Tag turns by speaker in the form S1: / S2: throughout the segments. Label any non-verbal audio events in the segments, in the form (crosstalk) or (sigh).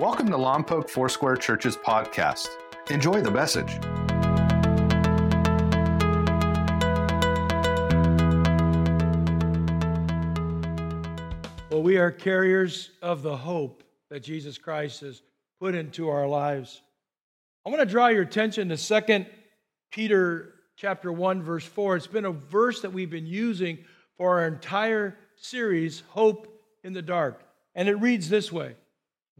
S1: Welcome to Lompoc Foursquare Church's podcast. Enjoy the message.
S2: Well, we are carriers of the hope that Jesus Christ has put into our lives. I want to draw your attention to 2 Peter chapter 1 verse 4. It's been a verse that we've been using for our entire series, Hope in the Dark. And it reads this way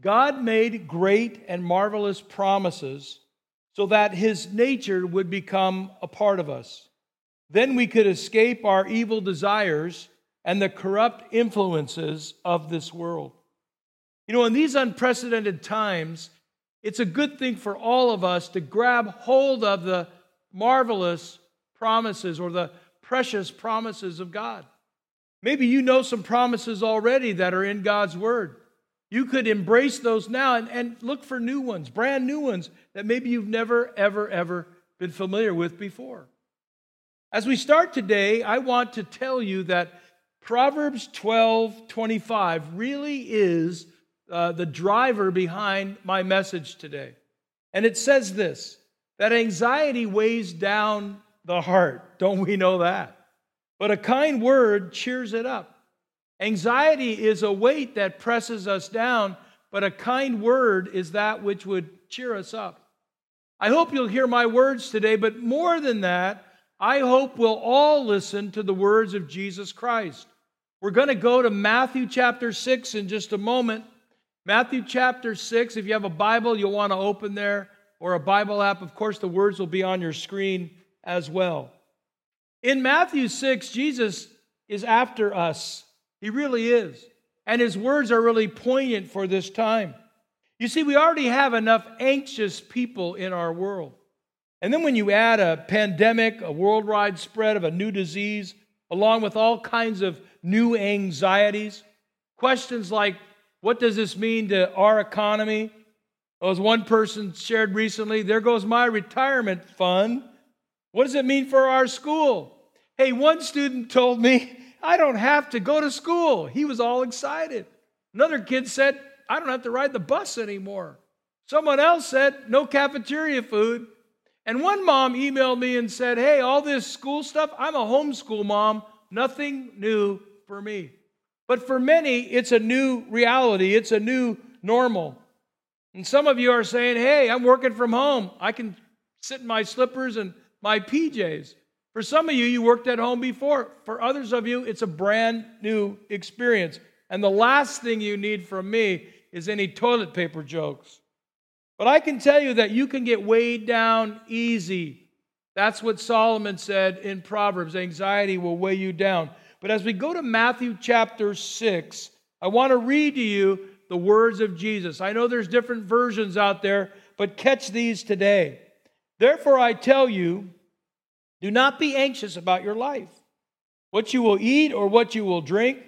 S2: God made great and marvelous promises so that his nature would become a part of us. Then we could escape our evil desires and the corrupt influences of this world. You know, in these unprecedented times, it's a good thing for all of us to grab hold of the marvelous promises or the precious promises of God. Maybe you know some promises already that are in God's Word. You could embrace those now and, and look for new ones, brand new ones that maybe you've never, ever, ever been familiar with before. As we start today, I want to tell you that Proverbs 12 25 really is uh, the driver behind my message today. And it says this that anxiety weighs down the heart. Don't we know that? But a kind word cheers it up. Anxiety is a weight that presses us down, but a kind word is that which would cheer us up. I hope you'll hear my words today, but more than that, I hope we'll all listen to the words of Jesus Christ. We're going to go to Matthew chapter 6 in just a moment. Matthew chapter 6, if you have a Bible, you'll want to open there, or a Bible app. Of course, the words will be on your screen as well. In Matthew 6, Jesus is after us. He really is. And his words are really poignant for this time. You see, we already have enough anxious people in our world. And then when you add a pandemic, a worldwide spread of a new disease, along with all kinds of new anxieties, questions like, what does this mean to our economy? As one person shared recently, there goes my retirement fund. What does it mean for our school? Hey, one student told me (laughs) I don't have to go to school. He was all excited. Another kid said, I don't have to ride the bus anymore. Someone else said, no cafeteria food. And one mom emailed me and said, Hey, all this school stuff, I'm a homeschool mom. Nothing new for me. But for many, it's a new reality, it's a new normal. And some of you are saying, Hey, I'm working from home. I can sit in my slippers and my PJs. For some of you, you worked at home before. For others of you, it's a brand new experience. And the last thing you need from me is any toilet paper jokes. But I can tell you that you can get weighed down easy. That's what Solomon said in Proverbs anxiety will weigh you down. But as we go to Matthew chapter 6, I want to read to you the words of Jesus. I know there's different versions out there, but catch these today. Therefore, I tell you, do not be anxious about your life, what you will eat or what you will drink,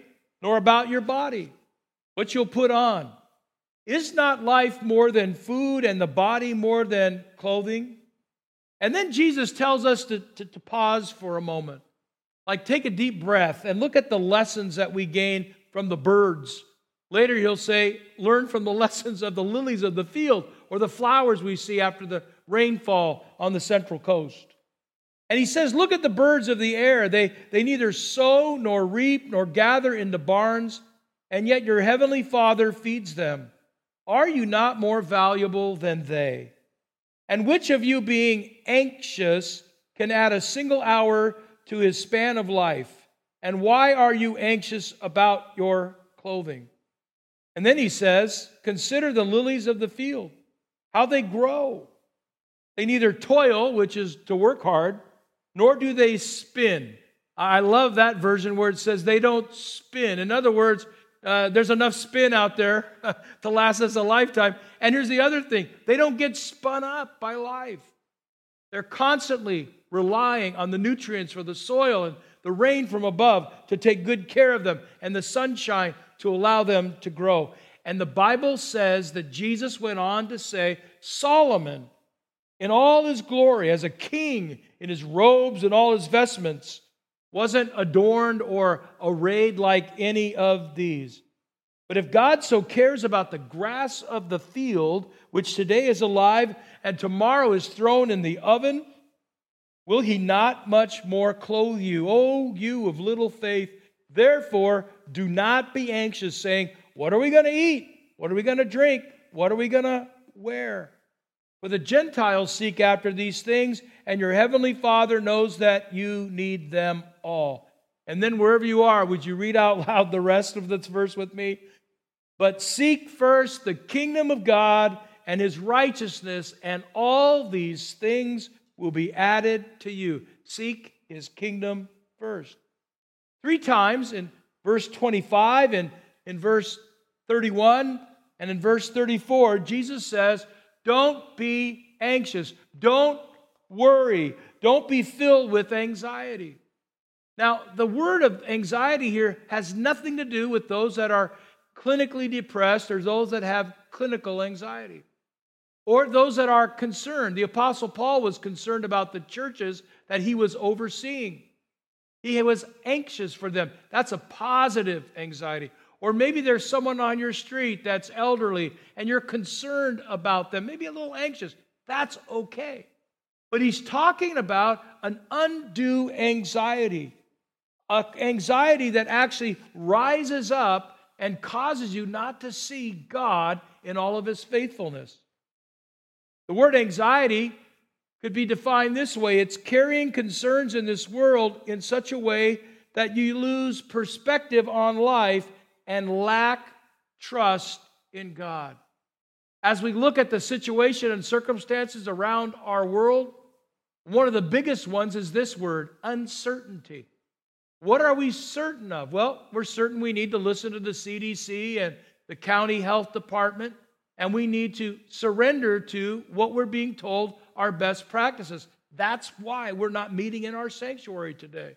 S2: nor about your body, what you'll put on. Is not life more than food and the body more than clothing? And then Jesus tells us to, to, to, pause for a moment. Like take a deep breath and look at the lessons that we gain from the birds. Later, he'll say, learn from the (laughs) lessons of the lilies of the field or the flowers we see after the rainfall on the central coast. And he says, Look at the birds of the air. They, they neither sow nor reap nor gather into barns, and yet your heavenly Father feeds them. Are you not more valuable than they? And which of you, being anxious, can add a single hour to his span of life? And why are you anxious about your clothing? And then he says, Consider the lilies of the field, how they grow. They neither toil, which is to work hard, nor do they spin. I love that version where it says they don't spin. In other words, uh, there's enough spin out there (laughs) to last us a lifetime. And here's the other thing they don't get spun up by life. They're constantly relying on the nutrients for the soil and the rain from above to take good care of them and the sunshine to allow them to grow. And the Bible says that Jesus went on to say, Solomon, in all his glory as a king in his robes and all his vestments, wasn't adorned or arrayed like any of these. But if God so cares about the grass of the field, which today is alive and tomorrow is thrown in the oven, will he not much more clothe you, O you of little faith? Therefore, do not be anxious, saying, What are we going to eat? What are we going to drink? What are we going to wear? For the Gentiles seek after these things, and your heavenly Father knows that you need them all. And then, wherever you are, would you read out (laughs) loud the rest of this verse with me? But seek first the kingdom of God and his righteousness, and all these things will be added to you. Seek his kingdom first. Three times in verse 25 and in verse 31 and in verse 34, Jesus says, Don't be anxious. Don't worry. Don't be filled with anxiety. Now, the word of anxiety here has nothing to do with those that are clinically depressed or those that have clinical anxiety or those that are concerned. The Apostle Paul was concerned about the churches that he was overseeing. He was anxious for them. That's a positive anxiety. Or maybe there's someone on your street that's elderly and you're concerned about them, maybe a little anxious. That's okay. But he's talking about an undue anxiety, an anxiety that actually rises up and causes you not to see God in all of his faithfulness. The word anxiety could be defined this way it's carrying concerns in this world in such a way that you lose perspective on life and lack trust in God. As we look at the situation and circumstances around our world, one of the biggest ones is this word uncertainty. What are we certain of? Well, we're certain we need to listen to the CDC and the county health department and we need to surrender to what we're being told are best practices. That's why we're not meeting in our sanctuary today.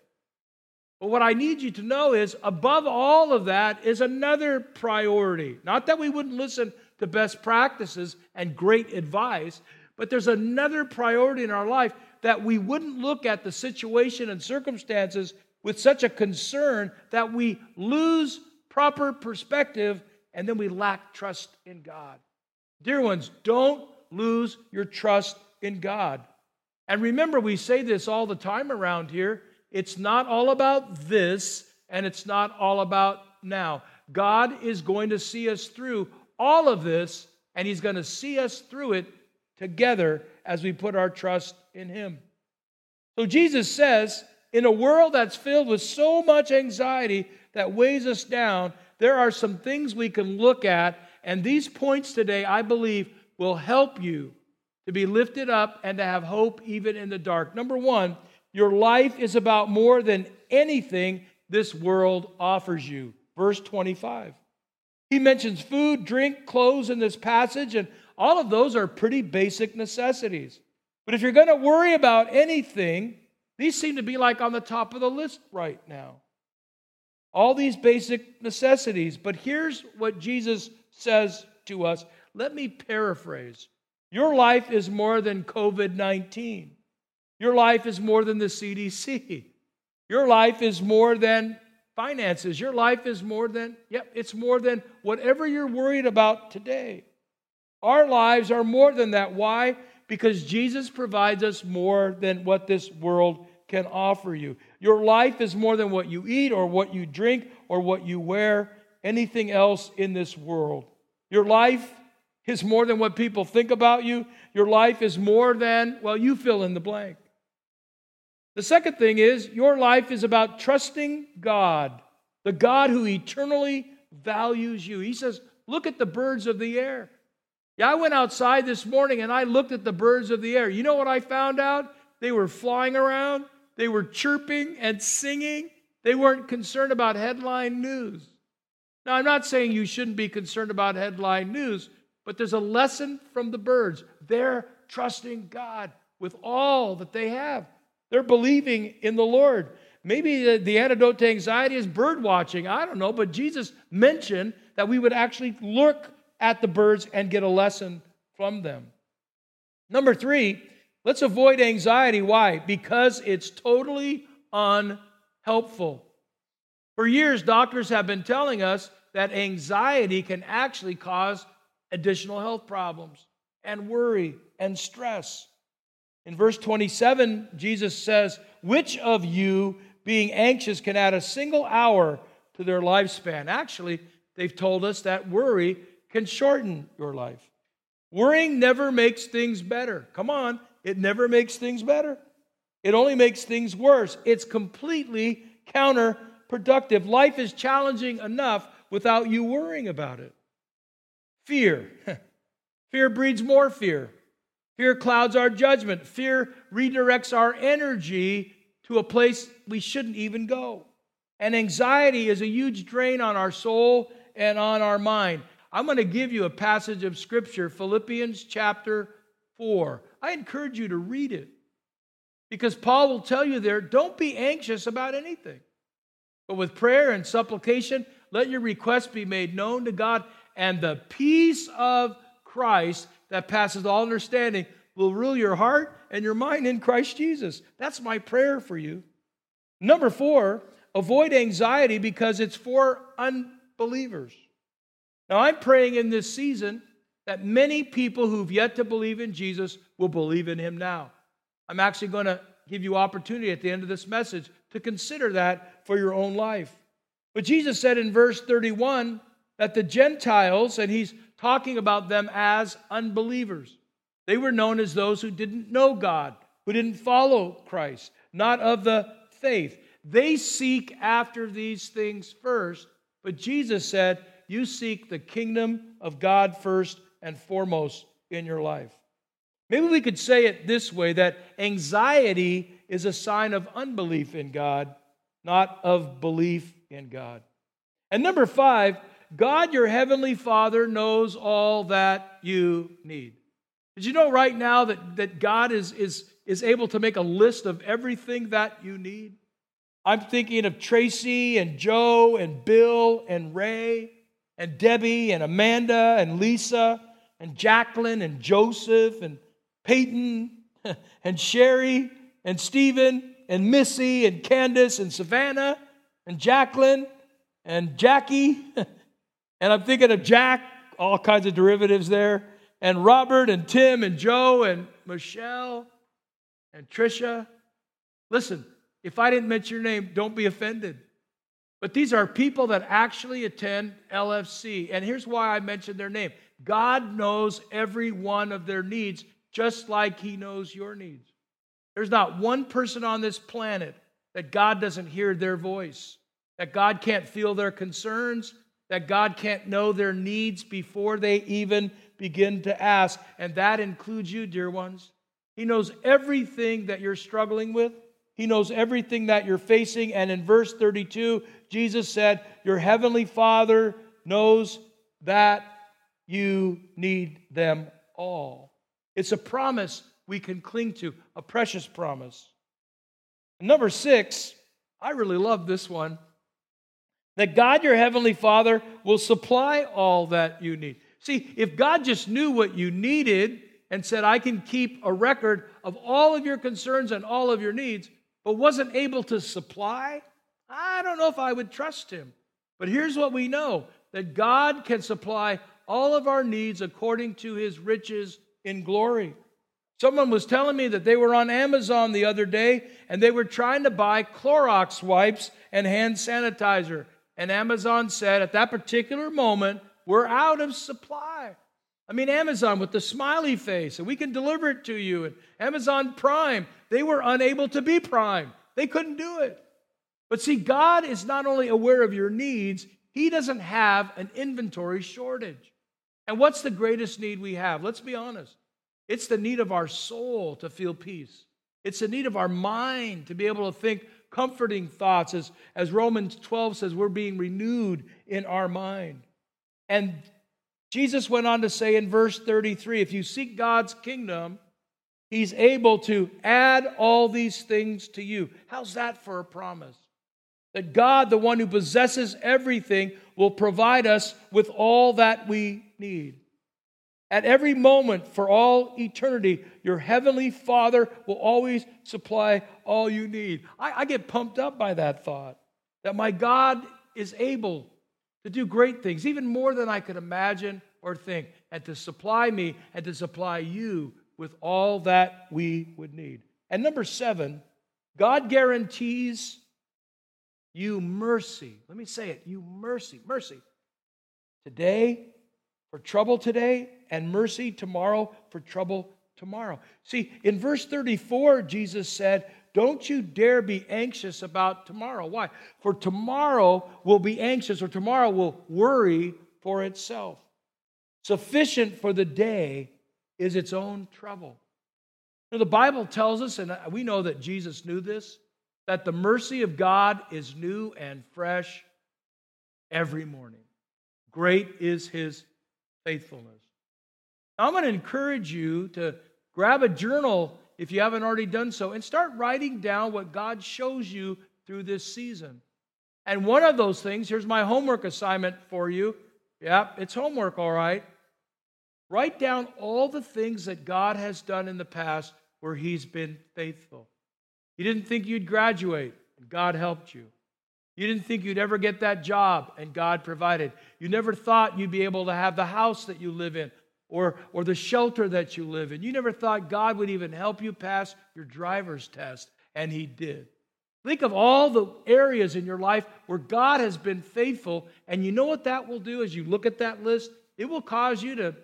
S2: But what I need you to know is above all of that is another priority. Not that we wouldn't listen to best practices and great advice, but there's another priority in our life that we wouldn't look at the situation and circumstances with such a concern that we lose proper perspective and then we lack trust in God. Dear ones, don't lose your trust in God. And remember, we say this all the time around here. It's not all about this, and it's not all about now. God is going to see us through all of this, and He's going to see us through it together as we put our trust in Him. So Jesus says, in a world that's filled with so much anxiety that weighs us down, there are some things we can look at and these points today, I believe, will help you to be lifted up and to have hope even in the dark. Number one, your life is about more than anything this world offers you. Verse 25. He mentions food, drink, clothes in this passage, and all of those are pretty basic necessities. But if you're going to worry about anything, these seem to be like on the top of the list right now. All these basic necessities. But here's what Jesus says to us. Let me paraphrase. Your life is more than COVID 19. Your life is more than the CDC. Your life is more than finances. Your life is more than, yep, it's more than whatever you're worried about today. Our lives are more than that. Why? Because Jesus provides us more than what this world can offer you. Your life is more than what you eat or what you drink or what you wear anything else in this world. Your life is more than what people think about you. Your life is more than, well, you fill in the blank. The second thing is, your life is about trusting God, the God who eternally values you. He says, Look at the birds of the air. Yeah, I went outside this morning and I looked at the birds of the air. You know what I found out? They were flying around, they were chirping and singing. They weren't concerned about headline news. Now, I'm not saying you shouldn't be concerned about headline news, but there's a lesson from the birds. They're trusting God with all that they have, they're believing in the Lord. Maybe the, the antidote to anxiety is bird watching. I don't know, but Jesus mentioned that we would actually look at the birds and get a lesson from them. Number three, let's avoid anxiety. Why? Because it's totally unhelpful. For years, doctors have been telling us that anxiety can actually cause additional health problems and worry and stress. In verse 27, Jesus says, Which of you, being anxious, can add a single hour to their lifespan? Actually, they've told us that worry can shorten your life. Worrying never makes things better. Come on, it never makes things better. It only makes things worse. It's completely counterproductive. Life is challenging enough without you worrying about it. Fear. (laughs) Fear breeds more fear. Fear clouds our judgment. Fear redirects our energy to a place we shouldn't even go. And anxiety is a huge drain on our soul and on our mind. I'm going to give you a passage of scripture, Philippians chapter 4. I encourage you to read it because Paul will tell you there don't be anxious about anything, but with prayer and supplication, let your requests be made known to God, and the peace of Christ that passes all understanding will rule your heart and your mind in Christ Jesus. That's my prayer for you. Number four, avoid anxiety because it's for unbelievers. Now, I'm praying in this season that many people who've yet to believe in Jesus will believe in him now. I'm actually going to give you opportunity at the end of this message to consider that for your own life. But Jesus said in verse 31 that the Gentiles, and he's talking about them as unbelievers, they were known as those who didn't know God, who didn't follow Christ, not of the faith. They seek after these things first, but Jesus said, You seek the kingdom of God first and foremost in your life. Maybe we could say it this way that anxiety is a sign of unbelief in God, not of belief in God. And number five, God, your heavenly Father, knows all that you need. Did you know right now that, that God is, is, is able to make a list of everything that you need? I'm thinking of Tracy and Joe and Bill and Ray and Debbie and Amanda and Lisa and Jacqueline and Joseph and Peyton (laughs) and Sherry and Stephen and Missy and Candace and Savannah and Jacqueline and Jackie. (laughs) and I'm thinking of Jack, all kinds of derivatives there, and Robert and Tim and Joe and Michelle and Trisha. Listen, if I didn't mention your name, don't be offended. But these are people that actually attend LFC. And here's why I mentioned their name God knows every one of their needs just like He knows your needs. There's not one person on this planet that God doesn't hear their voice, that God can't feel their concerns, that God can't know their needs before they even begin to ask. And that includes you, dear ones. He knows everything that you're struggling with. He knows everything that you're facing. And in verse 32, Jesus said, Your heavenly Father knows that you need them all. It's a promise we can cling to, a precious promise. Number six, I really love this one that God, your heavenly Father, will supply all that you need. See, if God just knew what you needed and said, I can keep a record of all of your concerns and all of your needs, but wasn't able to supply, I don't know if I would trust him. But here's what we know that God can supply all of our needs according to his riches in glory. Someone was telling me that they were on Amazon the other day and they were trying to buy Clorox wipes and hand sanitizer. And Amazon said at that particular moment, we're out of supply. I mean, Amazon with the smiley face, and we can deliver it to you. And Amazon Prime, they were unable to be Prime, they couldn't do it. But see, God is not only aware of your needs, He doesn't have an inventory shortage. And what's the greatest need we have? Let's be honest. It's the need of our soul to feel peace. It's the need of our mind to be able to think comforting thoughts. As, as Romans 12 says, we're being renewed in our mind. And Jesus went on to say in verse 33 if you seek God's kingdom, He's able to add all these things to you. How's that for a promise? That God, the one who possesses everything, will provide us with all that we need. At every moment for all eternity, your heavenly Father will always supply all you need. I, I, get pumped up by that thought that my God is able to do great things, even more than I could imagine or think, and to supply me and to supply you with all that we would need. And number seven, God guarantees you mercy. Let me say it you mercy, mercy. Today for trouble today, and mercy tomorrow for trouble tomorrow. See, in verse 34, Jesus said, Don't you dare be anxious about tomorrow. Why? For tomorrow will be anxious, or tomorrow will worry for itself. Sufficient for the day is its own trouble. Now, the Bible tells us, and we know that Jesus knew this, that the mercy of God is new and fresh every morning. Great is his faithfulness. I'm going to encourage you to grab a journal if you haven't already done so and start writing down what God shows you through this season. And one of those things, here's my homework assignment for you. Yep, it's homework, all right. Write down all the things that God has done in the past where He's been faithful. You didn't think you'd graduate, and God helped you. You didn't think you'd ever get that job, and God provided. You never thought you'd be able to have the house that you live in or, or the shelter that you live in. You never thought God would even help you pass your driver's test, and He did. Think of all the areas in your life where God has been faithful, and you know what that will do as you look at that list? It will cause you to,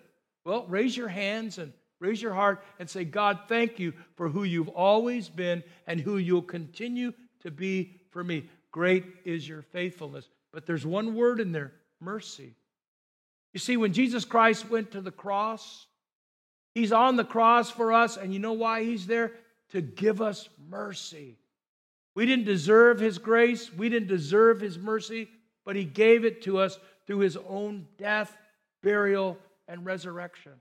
S2: well, raise your hands and raise your heart and say, God, thank you for who you've always been and who you'll continue to be for me. Great is your faithfulness. But there's one word in there mercy. You see, when Jesus Christ went to the cross, He's on the cross for us, and you know why He's there? To give us mercy. We didn't deserve His grace, we didn't deserve His mercy, but He gave it to us through His own death, burial, and resurrection.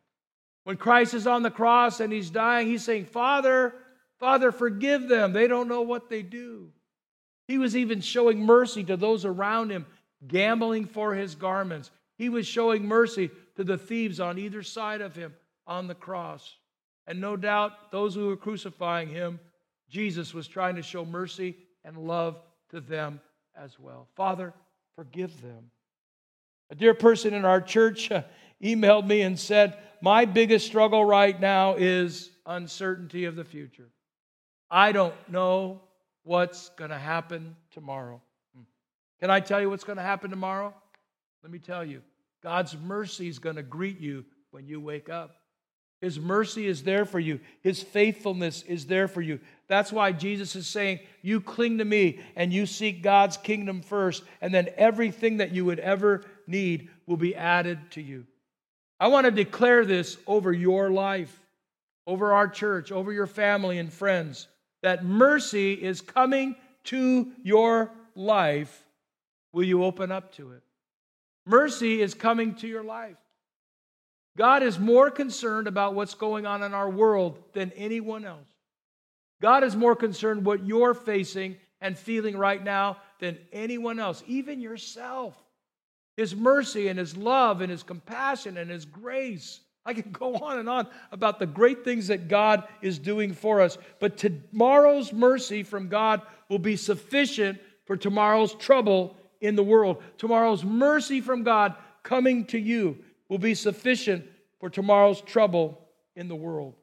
S2: When Christ is on the cross and He's dying, He's saying, Father, Father, forgive them. They don't know what they do. He was even showing mercy to those around him, gambling for his garments. He was showing mercy to the thieves on either side of him on the cross. And no doubt, those who were crucifying him, Jesus was trying to show mercy and love to them as well. Father, forgive them. A dear person in our church uh, emailed me and said, My biggest struggle right now is uncertainty of the future. I don't know what's going to happen tomorrow. Hmm. Can I tell you what's going to happen tomorrow? Let me tell you. God's mercy is going to greet you when you wake up. His mercy is there for you. His faithfulness is there for you. That's why Jesus is saying, You cling to me and you seek God's kingdom first, and then everything that you would ever need will be added to you. I want to declare this over your life, over our church, over your family and friends that mercy is coming to your life, will you open up to it? Mercy is coming to your life. God is more concerned about what's going on in our world than anyone else. God is more concerned what you're facing and feeling right now than anyone else, even yourself. His mercy and his love and his compassion and his grace I can go on and on about the great things that God is doing for us. But tomorrow's mercy from God will be sufficient for tomorrow's trouble in the world. Tomorrow's mercy from God coming to you will be sufficient for tomorrow's trouble in the world.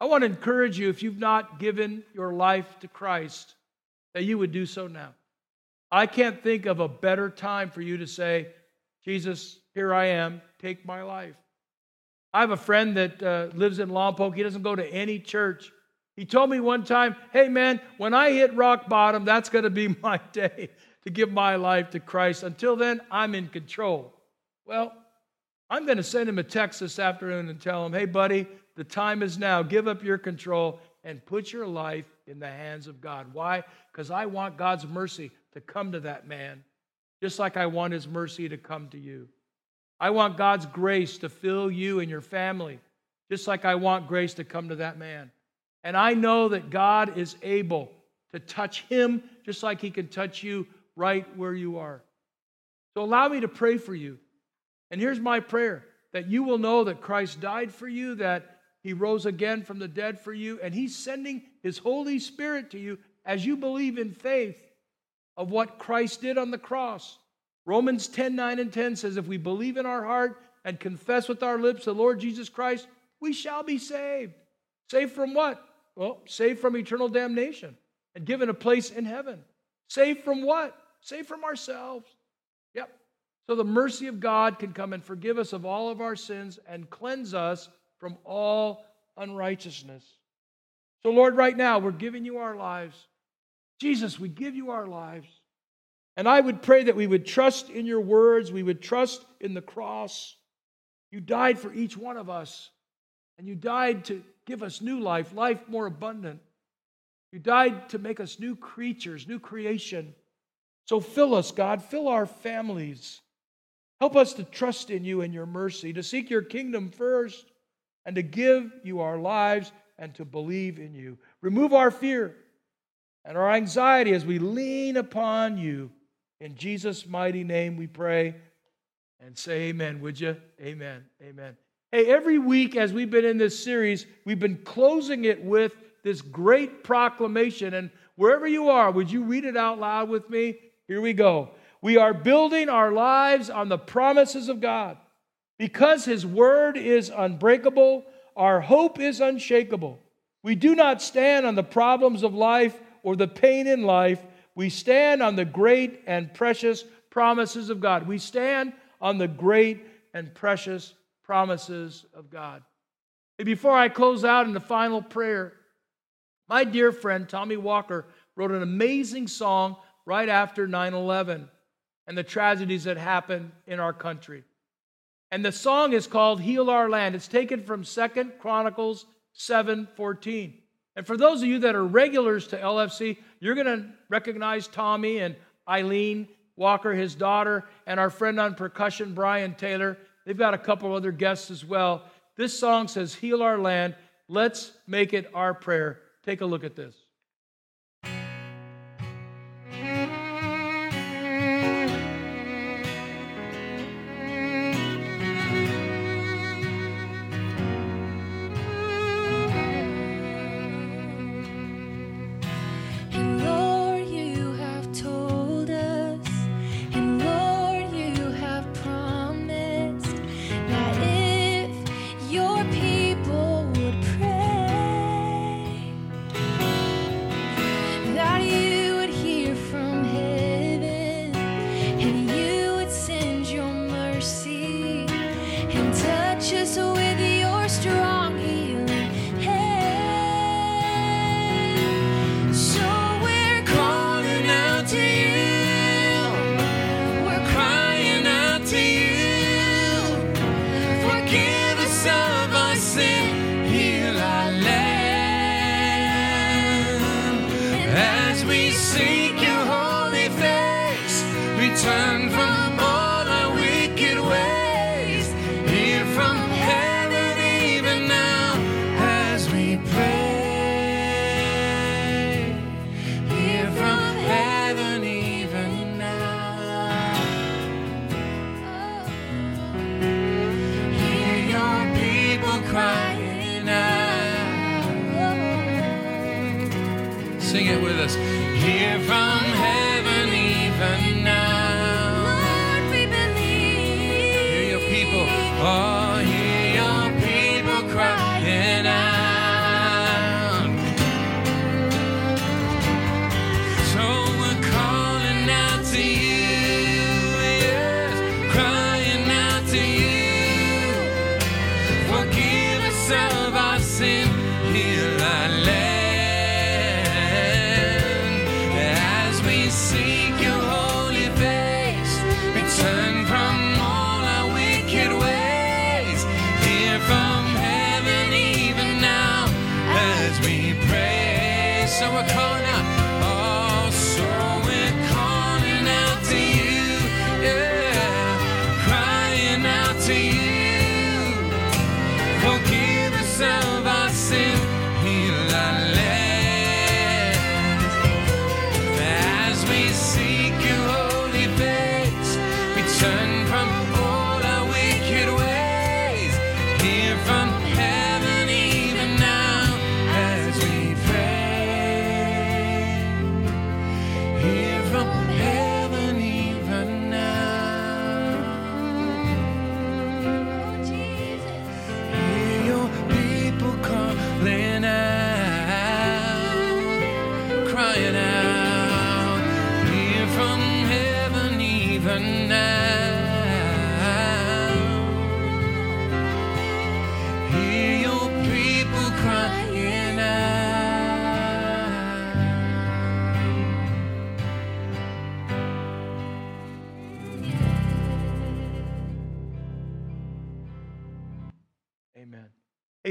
S2: I want to encourage you, if you've not given your life to Christ, that you would do so now. I can't think of a better time for you to say, Jesus, here I am, take my life. I have a friend that uh, lives in Lompoc. He doesn't go to any church. He told me one time, hey man, when I hit rock bottom, that's going to be (laughs) my day to give my life to Christ. Until then, I'm in control. Well, I'm going to send him a text this afternoon and tell him, hey buddy, the time is now. Give up your control and put your life in the hands of God. Why? Because I want God's mercy to come to that man, just like I want his mercy to come to you. I want God's grace to fill you and your family, just like I want grace to come to that man. And I know that God is able to touch him just like he can touch you right where you are. So allow me to pray for you. And here's my prayer that you will know that Christ died for you, that he rose again from the dead for you, and he's sending his Holy Spirit to you as you believe in faith of what Christ did on the cross Romans 10 9 and 10 says, If we believe in our heart and confess with our lips the Lord Jesus Christ, we shall be saved. Saved from what? Well, saved from eternal damnation and given a place in heaven. Saved from what? Saved from ourselves. Yep. So the mercy of God can come and forgive us of all of our sins and cleanse us from all unrighteousness. So, Lord, right now, we're giving you our lives. Jesus, we give you our lives. And I would pray that we would trust in your words, we would trust in the cross. You died for each one of us, and you died to give us new life, life more abundant. You died to make us new creatures, new creation. So fill us, God, fill our families. Help us to trust in you and your mercy, to seek your kingdom first, and to give you our lives and to believe in you. Remove our fear and our anxiety as we lean upon you. In Jesus' mighty name we pray and say amen, would you? Amen. Amen. Hey, every week as we've been in this series, we've been closing it with this great proclamation. And wherever you are, would you read it out loud with me? Here we go. We are building our lives on the promises of God. Because His word is unbreakable, our hope is unshakable. We do not stand on the problems of life or the pain in life. We stand on the great and precious promises of God. We stand on the great and precious promises of God. Before I close out in the final prayer, my dear friend Tommy Walker wrote an amazing song right after 9 11 and the tragedies that happened in our country. And the song is called Heal Our Land. It's taken from Second Chronicles 7:14. And for those of you that are regulars to LFC, you're going to recognize Tommy and Eileen Walker, his daughter, and our friend on percussion, Brian Taylor. They've got a couple other guests as well. This song says, Heal our land. Let's make it our prayer. Take a look at this. come.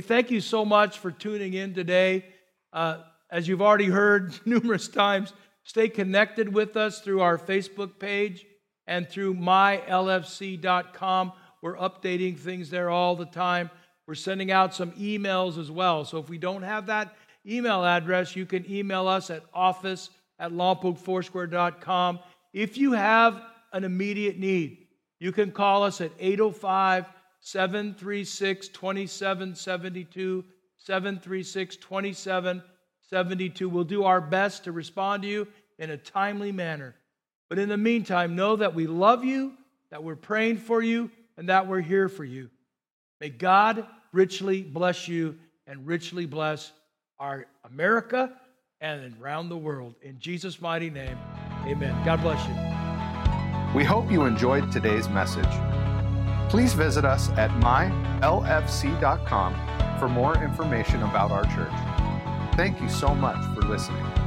S2: Thank you so much for tuning in today. Uh, as you've already heard (laughs) numerous times, stay connected with us through our Facebook page and through mylfc.com. We're updating things there all the time. We're sending out some emails as well. So if we don't have that email address, you can email us at office at lompocfoursquare.com. If you have an immediate need, you can call us at 805 736 2772. 736 2772. We'll do our best to respond to you in a timely manner. But in the meantime, know that we love you, that we're praying for you, and that we're here for you. May God richly bless you and richly bless our America and around the world. In Jesus' mighty name, amen. God bless you.
S1: We hope you enjoyed today's message. Please visit us at mylfc.com for more information about our church. Thank you so much for listening.